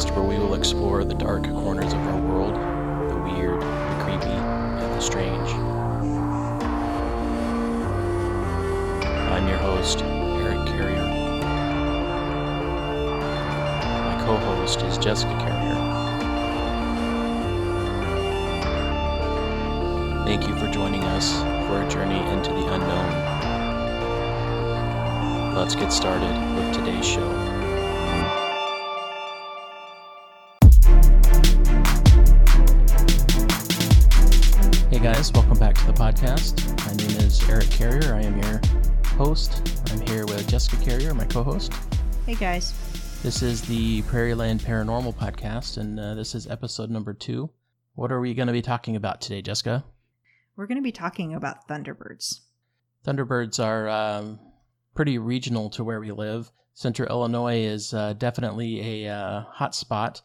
podcast where we will explore the dark corners of our world, the weird, the creepy, and the strange. I'm your host, Eric Carrier. My co host is Jessica Carrier. Thank you for joining us for a journey into the unknown. Let's get started with today's show. The podcast. My name is Eric Carrier. I am your host. I'm here with Jessica Carrier, my co host. Hey guys. This is the Prairie Land Paranormal Podcast, and uh, this is episode number two. What are we going to be talking about today, Jessica? We're going to be talking about Thunderbirds. Thunderbirds are um, pretty regional to where we live. Central Illinois is uh, definitely a uh, hot spot.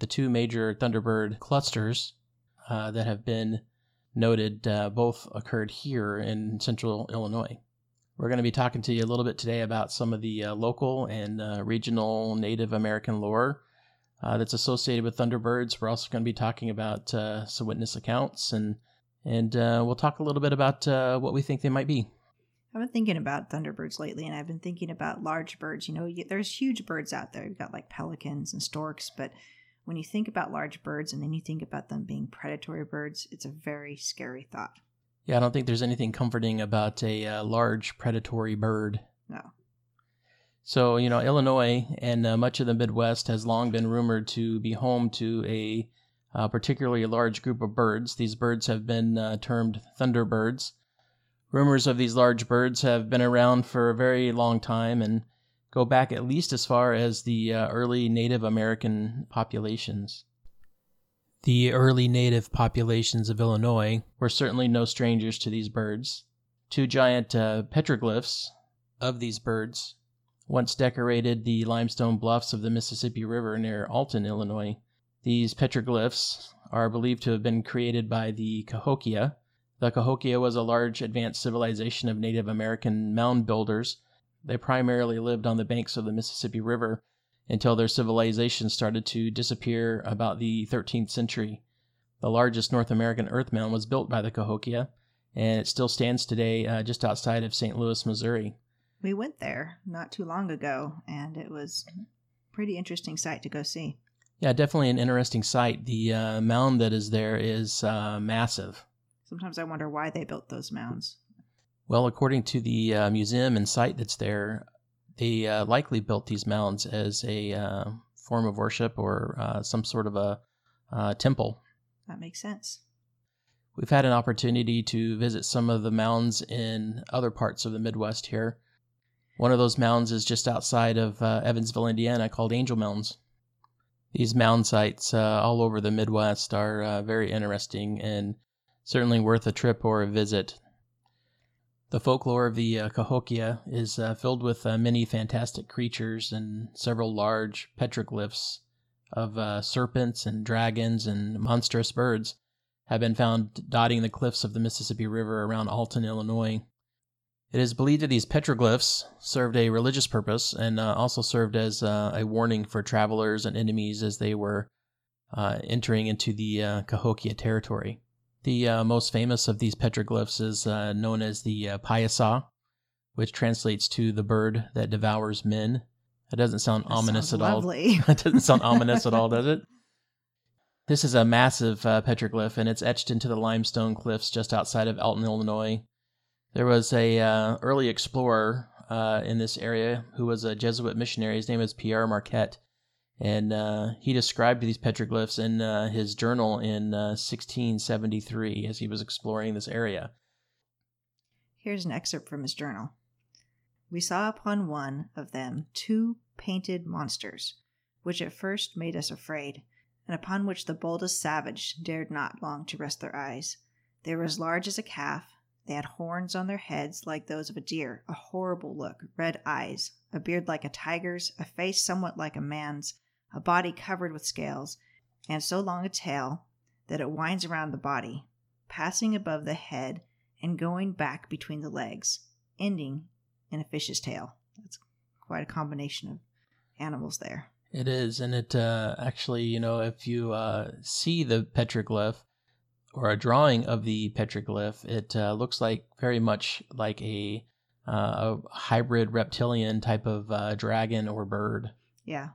The two major Thunderbird clusters uh, that have been noted uh, both occurred here in Central Illinois. We're going to be talking to you a little bit today about some of the uh, local and uh, regional Native American lore that's associated with Thunderbirds. We're also going to be talking about some witness accounts and and we'll talk a little bit about what we think they might be. I've been thinking about thunderbirds lately, and I've been thinking about large birds. You know, there's huge birds out there. You've got like pelicans and storks, but when you think about large birds and then you think about them being predatory birds, it's a very scary thought. Yeah, I don't think there's anything comforting about a uh, large predatory bird. No. So, you know, Illinois and uh, much of the Midwest has long been rumored to be home to a uh, particularly large group of birds. These birds have been uh, termed thunderbirds. Rumors of these large birds have been around for a very long time and go back at least as far as the uh, early Native American populations. The early native populations of Illinois were certainly no strangers to these birds. Two giant uh, petroglyphs of these birds once decorated the limestone bluffs of the Mississippi River near Alton, Illinois. These petroglyphs are believed to have been created by the Cahokia, the Cahokia was a large advanced civilization of Native American mound builders. They primarily lived on the banks of the Mississippi River until their civilization started to disappear about the 13th century. The largest North American earth mound was built by the Cahokia, and it still stands today uh, just outside of St. Louis, Missouri. We went there not too long ago, and it was a pretty interesting sight to go see. Yeah, definitely an interesting sight. The uh, mound that is there is uh, massive. Sometimes I wonder why they built those mounds. Well, according to the uh, museum and site that's there, they uh, likely built these mounds as a uh, form of worship or uh, some sort of a uh, temple. That makes sense. We've had an opportunity to visit some of the mounds in other parts of the Midwest here. One of those mounds is just outside of uh, Evansville, Indiana, called Angel Mounds. These mound sites all over the Midwest are very interesting and certainly worth a trip or a visit. The folklore of the uh, Cahokia is uh, filled with uh, many fantastic creatures and several large petroglyphs of uh, serpents and dragons and monstrous birds have been found dotting the cliffs of the Mississippi River around Alton, Illinois. It is believed that these petroglyphs served a religious purpose and uh, also served as uh, a warning for travelers and enemies as they were entering into the Cahokia territory. The uh, most famous of these petroglyphs is uh, known as the uh, which translates to the bird that devours men. It doesn't sound that ominous at lovely. all. it doesn't sound ominous at all, does it? This is a massive uh, petroglyph, and it's etched into the limestone cliffs just outside of Alton, Illinois. There was a uh, early explorer uh, in this area who was a Jesuit missionary. His name was Pierre Marquette, and uh, he described these petroglyphs in uh, his journal in uh, 1673 as he was exploring this area. Here's an excerpt from his journal. We saw upon one of them two painted monsters, which at first made us afraid, and upon which the boldest savage dared not long to rest their eyes. They were as large as a calf. They had horns on their heads like those of a deer, a horrible look, red eyes, a beard like a tiger's, a face somewhat like a man's, a body covered with scales, and so long a tail that it winds around the body, passing above the head and going back between the legs, ending in a fish's tail. That's quite a combination of animals there. It is, and it uh, actually, you know, if you uh, see the petroglyph or a drawing of the petroglyph, it uh, looks like very much like a, uh, a hybrid reptilian type of uh, dragon or bird. Yeah,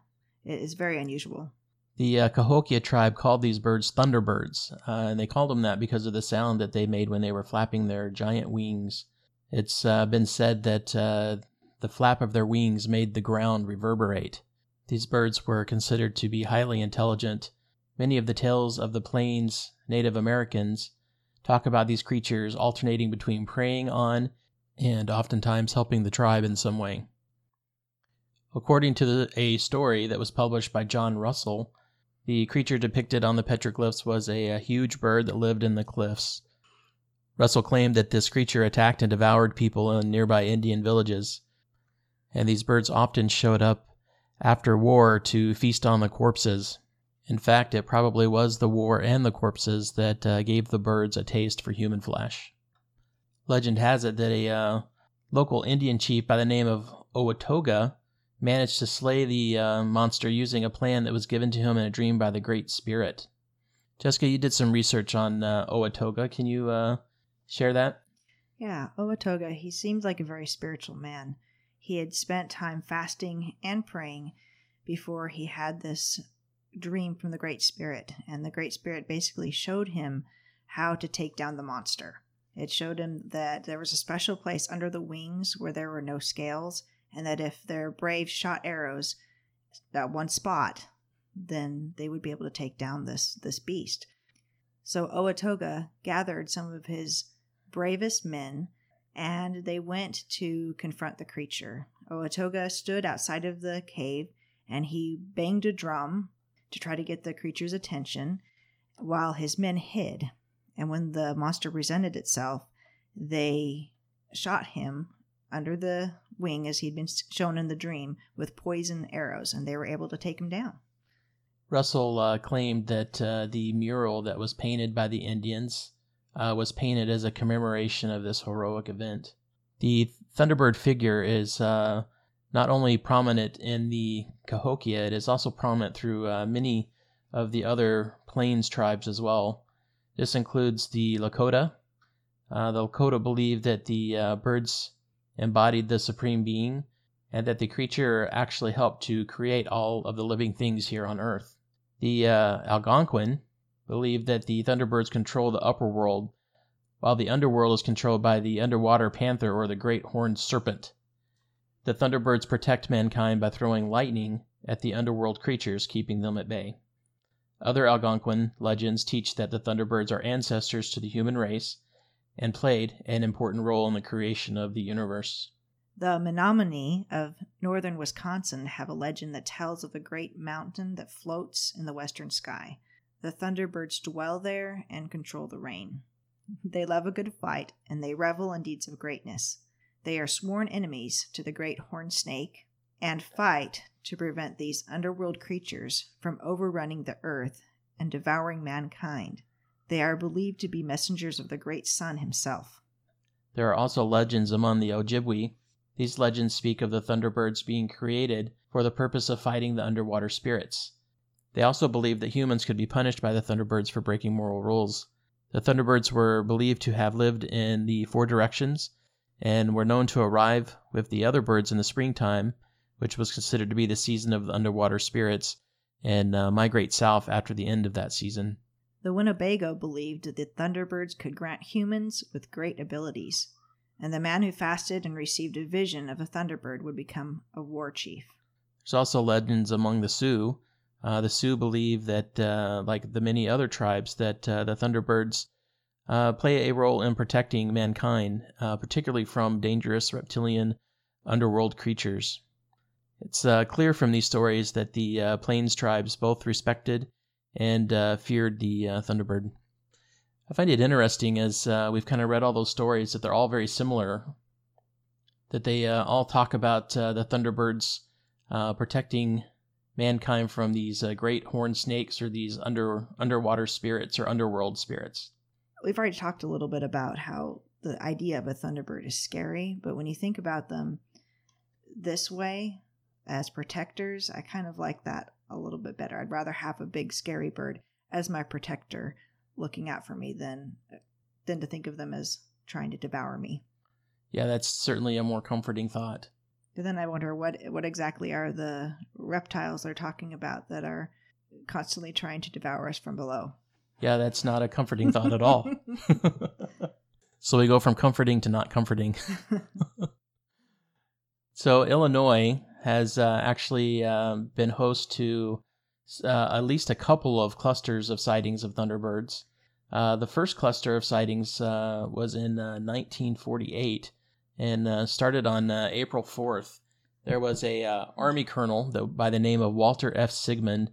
it is very unusual. The uh, Cahokia tribe called these birds thunderbirds, uh, and they called them that because of the sound that they made when they were flapping their giant wings. It's uh, been said that uh, the flap of their wings made the ground reverberate. These birds were considered to be highly intelligent. Many of the tales of the Plains Native Americans talk about these creatures alternating between preying on and oftentimes helping the tribe in some way. According to the, a story that was published by John Russell, the creature depicted on the petroglyphs was a, a huge bird that lived in the cliffs. Russell claimed that this creature attacked and devoured people in nearby Indian villages, and these birds often showed up after war to feast on the corpses. In fact, it probably was the war and the corpses that uh, gave the birds a taste for human flesh. Legend has it that a uh, local Indian chief by the name of Owatoga managed to slay the uh, monster using a plan that was given to him in a dream by the Great Spirit. Jessica, you did some research on uh, Owatoga. Can you uh, share that? Yeah, Owatoga, he seemed like a very spiritual man. He had spent time fasting and praying before he had this dream from the Great Spirit, and the Great Spirit basically showed him how to take down the monster. It showed him that there was a special place under the wings where there were no scales, and that if their brave shot arrows at one spot, then they would be able to take down this this beast. So Owatoga gathered some of his bravest men and they went to confront the creature. Owatoga stood outside of the cave and he banged a drum to try to get the creature's attention while his men hid. And when the monster presented itself, they shot him under the wing as he'd been shown in the dream with poison arrows, and they were able to take him down. Russell uh, claimed that uh, the mural that was painted by the Indians uh, was painted as a commemoration of this heroic event. The Thunderbird figure is uh, not only prominent in the Cahokia, it is also prominent through uh, many of the other Plains tribes as well. This includes the Lakota. Uh, the Lakota believe that the birds embodied the Supreme Being and that the creature actually helped to create all of the living things here on Earth. The uh, Algonquin believed that the Thunderbirds control the upper world, while the underworld is controlled by the underwater panther or the great horned serpent. The Thunderbirds protect mankind by throwing lightning at the underworld creatures, keeping them at bay. Other Algonquin legends teach that the Thunderbirds are ancestors to the human race and played an important role in the creation of the universe. The Menominee of northern Wisconsin have a legend that tells of a great mountain that floats in the western sky. The Thunderbirds dwell there and control the rain. They love a good fight, and they revel in deeds of greatness. They are sworn enemies to the great horned snake, and fight to prevent these underworld creatures from overrunning the earth and devouring mankind. They are believed to be messengers of the great sun himself. There are also legends among the Ojibwe. These legends speak of the Thunderbirds being created for the purpose of fighting the underwater spirits. They also believed that humans could be punished by the Thunderbirds for breaking moral rules. The Thunderbirds were believed to have lived in the four directions and were known to arrive with the other birds in the springtime, which was considered to be the season of the underwater spirits, and uh, migrate south after the end of that season. The Winnebago believed that the Thunderbirds could grant humans with great abilities, and the man who fasted and received a vision of a Thunderbird would become a war chief. There's also legends among the Sioux uh, the Sioux believe that, uh, like the many other tribes, that uh, the Thunderbirds uh, play a role in protecting mankind, uh, particularly from dangerous reptilian underworld creatures. It's uh, clear from these stories that the Plains tribes both respected and uh, feared the uh, Thunderbird. I find it interesting as uh, we've kind of read all those stories that they're all very similar. That they all talk about the Thunderbirds protecting mankind from these uh, great horned snakes or these under underwater spirits or underworld spirits. We've already talked a little bit about how the idea of a thunderbird is scary, but when you think about them this way, as protectors, I kind of like that a little bit better. I'd rather have a big scary bird as my protector looking out for me than than to think of them as trying to devour me. Yeah, that's certainly a more comforting thought. But then I wonder what what exactly are the reptiles they're talking about that are constantly trying to devour us from below. Yeah, that's not a comforting thought at all. so we go from comforting to not comforting. so Illinois has uh, actually uh, been host to uh, at least a couple of clusters of sightings of thunderbirds. Uh, the first cluster of sightings uh, was in 1948 uh, and started on April 4th. There was a army colonel by the name of Walter F. Sigmund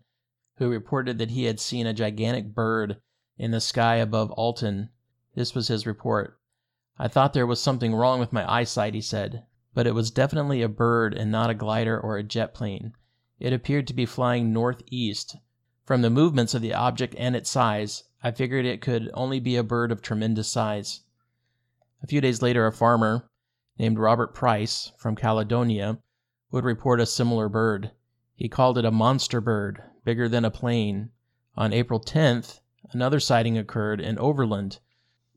who reported that he had seen a gigantic bird in the sky above Alton. This was his report. I thought there was something wrong with my eyesight, he said, but it was definitely a bird and not a glider or a jet plane. It appeared to be flying northeast. From the movements of the object and its size, I figured it could only be a bird of tremendous size. A few days later, a farmer named Robert Price from Caledonia would report a similar bird. He called it a monster bird, bigger than a plane. On April 10th, another sighting occurred in Overland.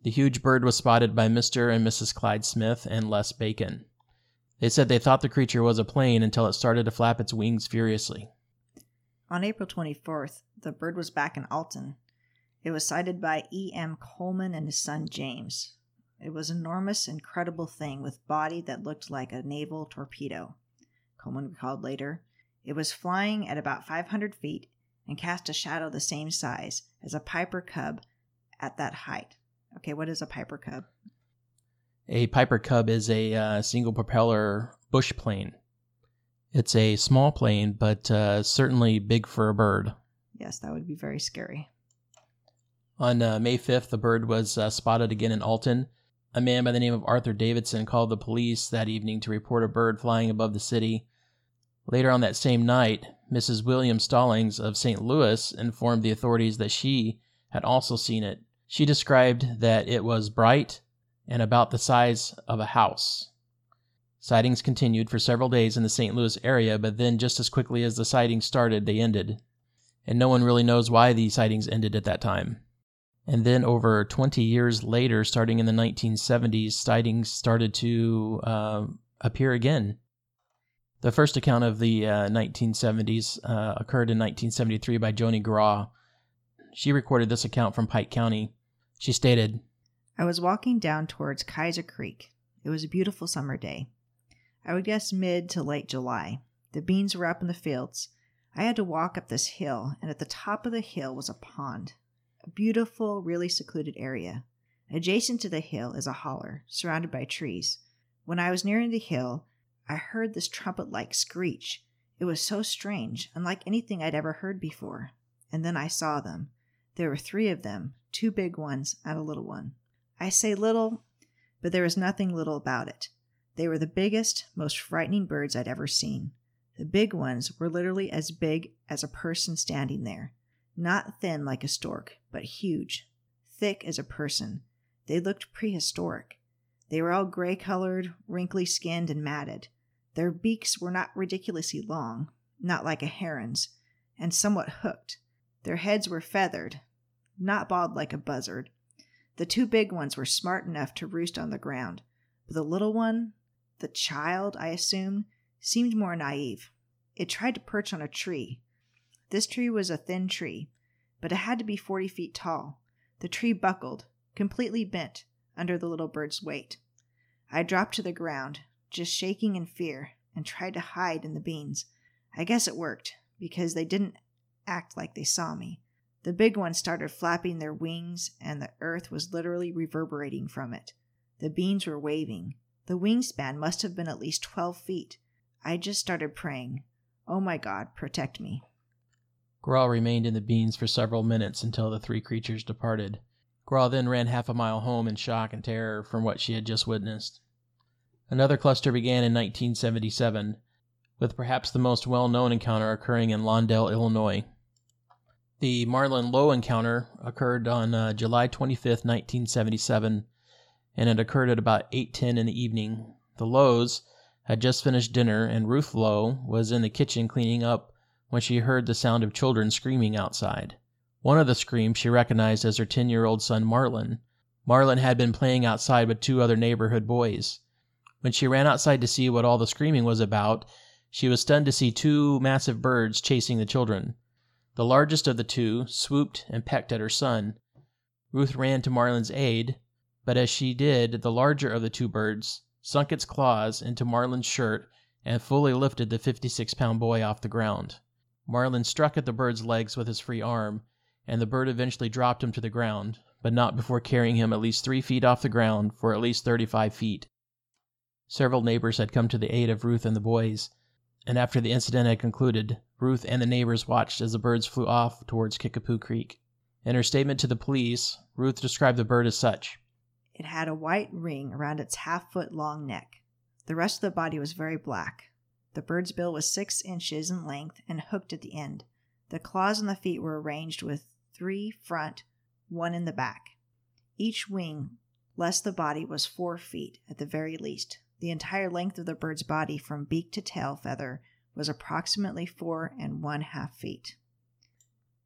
The huge bird was spotted by Mr. and Mrs. Clyde Smith and Les Bacon. They said they thought the creature was a plane until it started to flap its wings furiously. On April 24th, the bird was back in Alton. It was sighted by E. M. Coleman and his son James. It was an enormous, incredible thing with body that looked like a naval torpedo. Coleman recalled later, it was flying at about 500 feet and cast a shadow the same size as a Piper Cub at that height. Okay, what is a Piper Cub? A Piper Cub is a uh, single propeller bush plane. It's a small plane, but uh, certainly big for a bird. Yes, that would be very scary. On uh, May 5th, the bird was uh, spotted again in Alton. A man by the name of Arthur Davidson called the police that evening to report a bird flying above the city. Later on that same night, Mrs. William Stallings of St. Louis informed the authorities that she had also seen it. She described that it was bright and about the size of a house. Sightings continued for several days in the St. Louis area, but then just as quickly as the sightings started, they ended. And no one really knows why these sightings ended at that time. And then over 20 years later, starting in the 1970s, sightings started to uh, appear again. The first account of the uh, 1970s uh, occurred in 1973 by Joni Graw. She recorded this account from Pike County. She stated, I was walking down towards Kaiser Creek. It was a beautiful summer day. I would guess mid to late July. The beans were up in the fields. I had to walk up this hill, and at the top of the hill was a pond. A beautiful, really secluded area. Adjacent to the hill is a holler, surrounded by trees. When I was nearing the hill, I heard this trumpet like screech. It was so strange, unlike anything I'd ever heard before. And then I saw them. There were three of them, two big ones and a little one. I say little, but there was nothing little about it. They were the biggest, most frightening birds I'd ever seen. The big ones were literally as big as a person standing there. Not thin like a stork, but huge, thick as a person. They looked prehistoric. They were all gray colored, wrinkly skinned, and matted. Their beaks were not ridiculously long, not like a heron's, and somewhat hooked. Their heads were feathered, not bald like a buzzard. The two big ones were smart enough to roost on the ground, but the little one, the child, I assumed, seemed more naive. It tried to perch on a tree. This tree was a thin tree, but it had to be forty feet tall. The tree buckled, completely bent, under the little bird's weight. I dropped to the ground, just shaking in fear, and tried to hide in the beans. I guess it worked, because they didn't act like they saw me. The big ones started flapping their wings, and the earth was literally reverberating from it. The beans were waving. The wingspan must have been at least 12 feet. I just started praying, Oh my God, protect me. Graw remained in the beans for several minutes until the three creatures departed. Graw then ran half a mile home in shock and terror from what she had just witnessed. Another cluster began in 1977, with perhaps the most well known encounter occurring in Lawndale, Illinois. The Marlon Lowe encounter occurred on uh, July 25, 1977, and it occurred at about 8:10 in the evening. The Lowes, had just finished dinner, and Ruth Lowe was in the kitchen cleaning up when she heard the sound of children screaming outside. One of the screams she recognized as her 10 year old son Marlon. Marlon had been playing outside with two other neighborhood boys. When she ran outside to see what all the screaming was about, she was stunned to see two massive birds chasing the children. The largest of the two swooped and pecked at her son. Ruth ran to Marlon's aid, but as she did, the larger of the two birds sunk its claws into Marlon's shirt and fully lifted the 56 pound boy off the ground. Marlon struck at the bird's legs with his free arm, and the bird eventually dropped him to the ground, but not before carrying him at least three feet off the ground for at least 35 feet. Several neighbors had come to the aid of Ruth and the boys, and after the incident had concluded, Ruth and the neighbors watched as the birds flew off towards Kickapoo Creek. In her statement to the police, Ruth described the bird as such It had a white ring around its half foot long neck. The rest of the body was very black. The bird's bill was six inches in length and hooked at the end. The claws on the feet were arranged with three front, one in the back. Each wing, less the body, was four feet at the very least. The entire length of the bird's body from beak to tail feather was approximately four and one half feet.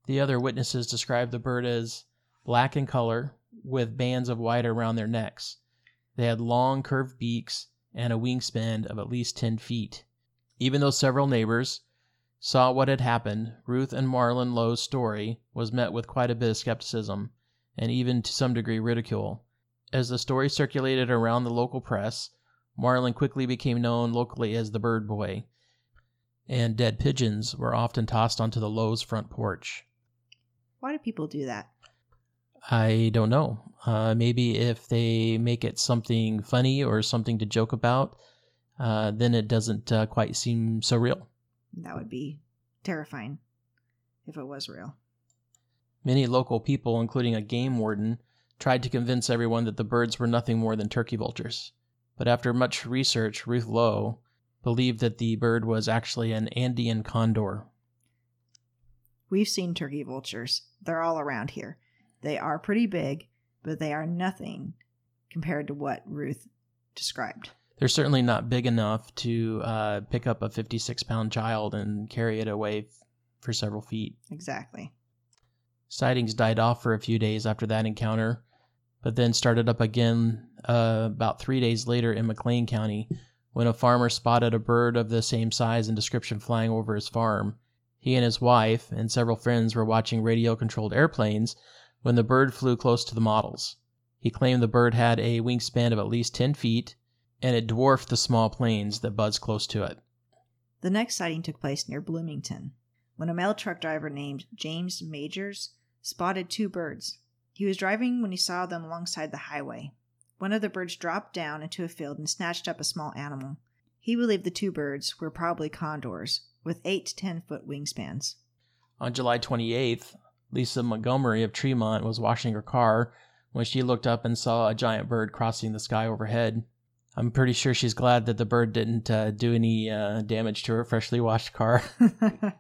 The other witnesses described the bird as black in color, with bands of white around their necks. They had long, curved beaks and a wingspan of at least 10 feet. Even though several neighbors saw what had happened, Ruth and Marlon Lowe's story was met with quite a bit of skepticism and even to some degree ridicule. As the story circulated around the local press, Marlon quickly became known locally as the Bird Boy, and dead pigeons were often tossed onto the Lowe's front porch. Why do people do that? I don't know. Uh, maybe if they make it something funny or something to joke about, uh, then it doesn't uh, quite seem so real. That would be terrifying if it was real. Many local people, including a game warden, tried to convince everyone that the birds were nothing more than turkey vultures. But after much research, Ruth Lowe believed that the bird was actually an Andean condor. We've seen turkey vultures. They're all around here. They are pretty big, but they are nothing compared to what Ruth described. They're certainly not big enough to uh, pick up a 56 pound child and carry it away f- for several feet. Exactly. Sightings died off for a few days after that encounter, but then started up again uh, about three days later in McLean County when a farmer spotted a bird of the same size and description flying over his farm. He and his wife and several friends were watching radio controlled airplanes when the bird flew close to the models. He claimed the bird had a wingspan of at least 10 feet and it dwarfed the small planes that buzzed close to it. The next sighting took place near Bloomington when a mail truck driver named James Majors spotted two birds. He was driving when he saw them alongside the highway. One of the birds dropped down into a field and snatched up a small animal. He believed the two birds were probably condors with 8 to 10 foot wingspans. On July 28th, Lisa Montgomery of Tremont was washing her car when she looked up and saw a giant bird crossing the sky overhead. I'm pretty sure she's glad that the bird didn't uh, do any uh, damage to her freshly washed car.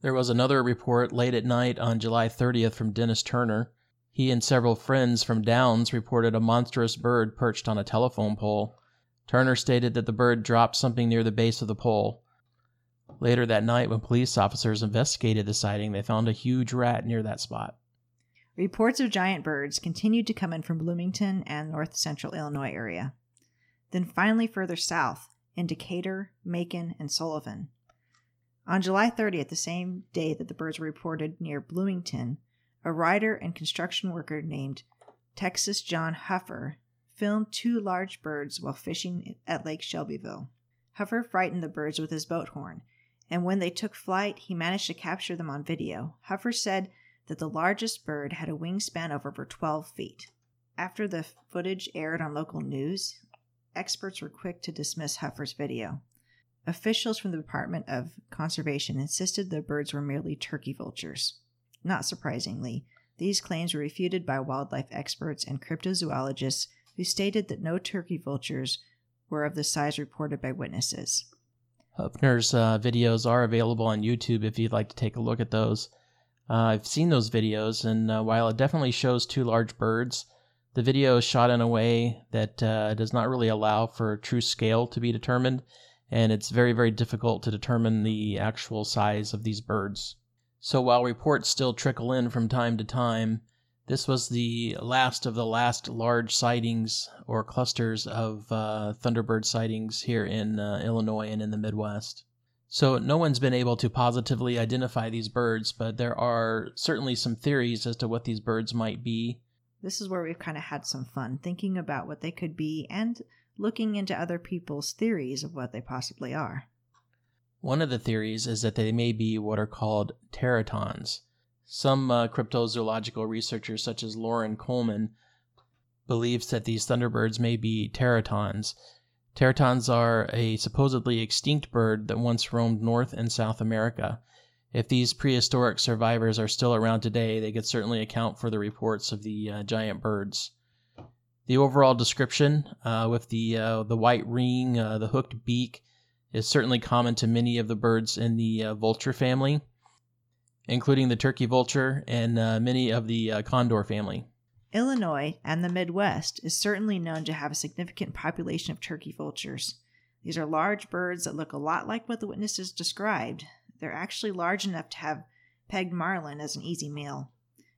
there was another report late at night on July 30th from Dennis Turner. He and several friends from Downs reported a monstrous bird perched on a telephone pole. Turner stated that the bird dropped something near the base of the pole. Later that night, when police officers investigated the sighting, they found a huge rat near that spot. Reports of giant birds continued to come in from Bloomington and north central Illinois area. Then finally further south in Decatur, Macon, and Sullivan. On July 30th, the same day that the birds were reported near Bloomington, a writer and construction worker named Texas John Huffer filmed two large birds while fishing at Lake Shelbyville. Huffer frightened the birds with his boat horn, and when they took flight, he managed to capture them on video. Huffer said that the largest bird had a wingspan of over 12 feet. After the footage aired on local news, experts were quick to dismiss Huffer's video. Officials from the Department of Conservation insisted the birds were merely turkey vultures. Not surprisingly, these claims were refuted by wildlife experts and cryptozoologists who stated that no turkey vultures were of the size reported by witnesses. Huffer's uh, videos are available on YouTube if you'd like to take a look at those. Uh, I've seen those videos, and uh, while it definitely shows two large birds, The video is shot in a way that uh, does not really allow for true scale to be determined, and it's very, very difficult to determine the actual size of these birds. So while reports still trickle in from time to time, this was the last of the last large sightings or clusters of uh, Thunderbird sightings here in uh, Illinois and in the Midwest. So no one's been able to positively identify these birds, but there are certainly some theories as to what these birds might be. This is where we've kind of had some fun thinking about what they could be and looking into other people's theories of what they possibly are. One of the theories is that they may be what are called teratorns. Some uh, cryptozoological researchers, such as Loren Coleman, believes that these thunderbirds may be teratorns. Teratorns are a supposedly extinct bird that once roamed North and South America. If these prehistoric survivors are still around today, they could certainly account for the reports of the uh, giant birds. The overall description, uh, with the uh, the white ring, uh, the hooked beak, is certainly common to many of the birds in the uh, vulture family, including the turkey vulture and uh, many of the condor family. Illinois and the Midwest is certainly known to have a significant population of turkey vultures. These are large birds that look a lot like what the witnesses described. They're actually large enough to have pegged Marlon as an easy meal,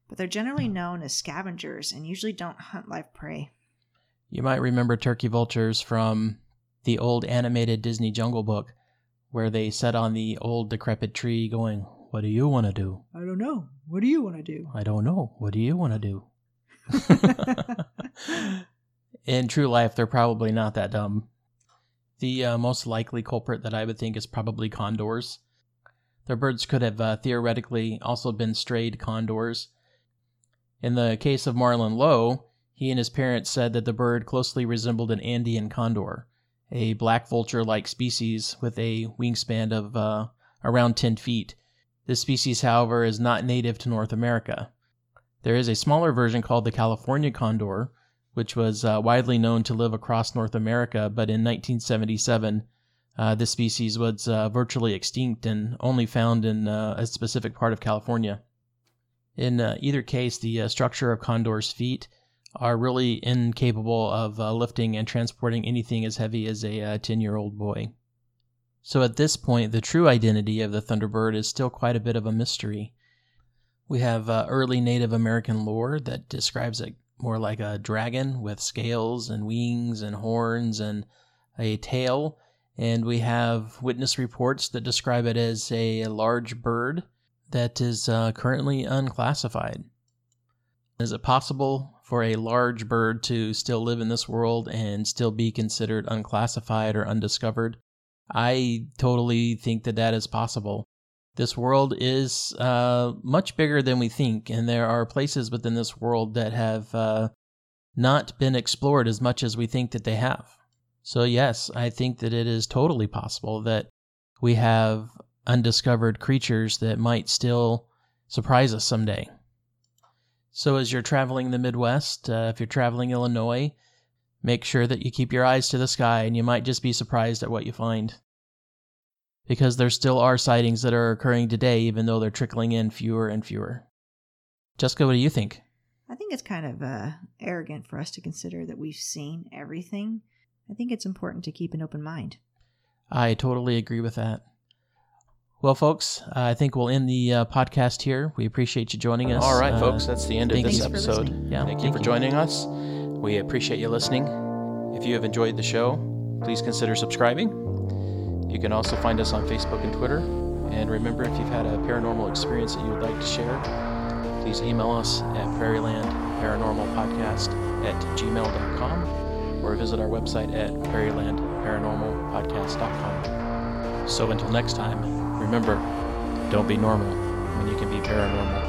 but they're generally known as scavengers and usually don't hunt live prey. You might remember turkey vultures from the old animated Disney Jungle Book, where they sat on the old decrepit tree going, What do you want to do? I don't know. What do you want to do? I don't know. What do you want to do? in true life, they're probably not that dumb. The uh, most likely culprit that I would think is probably condors. Their birds could have uh, theoretically also been strayed condors. In the case of Marlon Lowe, he and his parents said that the bird closely resembled an Andean condor, a black vulture like species with a wingspan of uh, around 10 feet. This species, however, is not native to North America. There is a smaller version called the California condor, which was uh, widely known to live across North America, but in 1977, uh, this species was uh, virtually extinct and only found in uh, a specific part of California. In uh, either case, the uh, structure of condors' feet are really incapable of lifting and transporting anything as heavy as a 10 year old boy. So at this point, the true identity of the Thunderbird is still quite a bit of a mystery. We have uh, early Native American lore that describes it more like a dragon with scales and wings and horns and a tail. And we have witness reports that describe it as a large bird that is uh, currently unclassified. Is it possible for a large bird to still live in this world and still be considered unclassified or undiscovered? I totally think that that is possible. This world is uh, much bigger than we think, and there are places within this world that have uh, not been explored as much as we think that they have. So, yes, I think that it is totally possible that we have undiscovered creatures that might still surprise us someday. So, as you're traveling the Midwest, uh, if you're traveling Illinois, make sure that you keep your eyes to the sky and you might just be surprised at what you find because there still are sightings that are occurring today, even though they're trickling in fewer and fewer. Jessica, what do you think? I think it's kind of uh, arrogant for us to consider that we've seen everything. I think it's important to keep an open mind. I totally agree with that. Well, folks, uh, I think we'll end the uh, podcast here. We appreciate you joining us. All right, uh, folks, that's the end of this episode. Yeah, thank, thank you for joining us. We appreciate you listening. If you have enjoyed the show, please consider subscribing you can also find us on Facebook and Twitter. And remember, if you've had a paranormal experience that you would like to share, please email us at prairielandparanormalpodcast at gmail.com or visit our website at prairielandparanormalpodcast.com. So until next time, remember, don't be normal when you can be paranormal.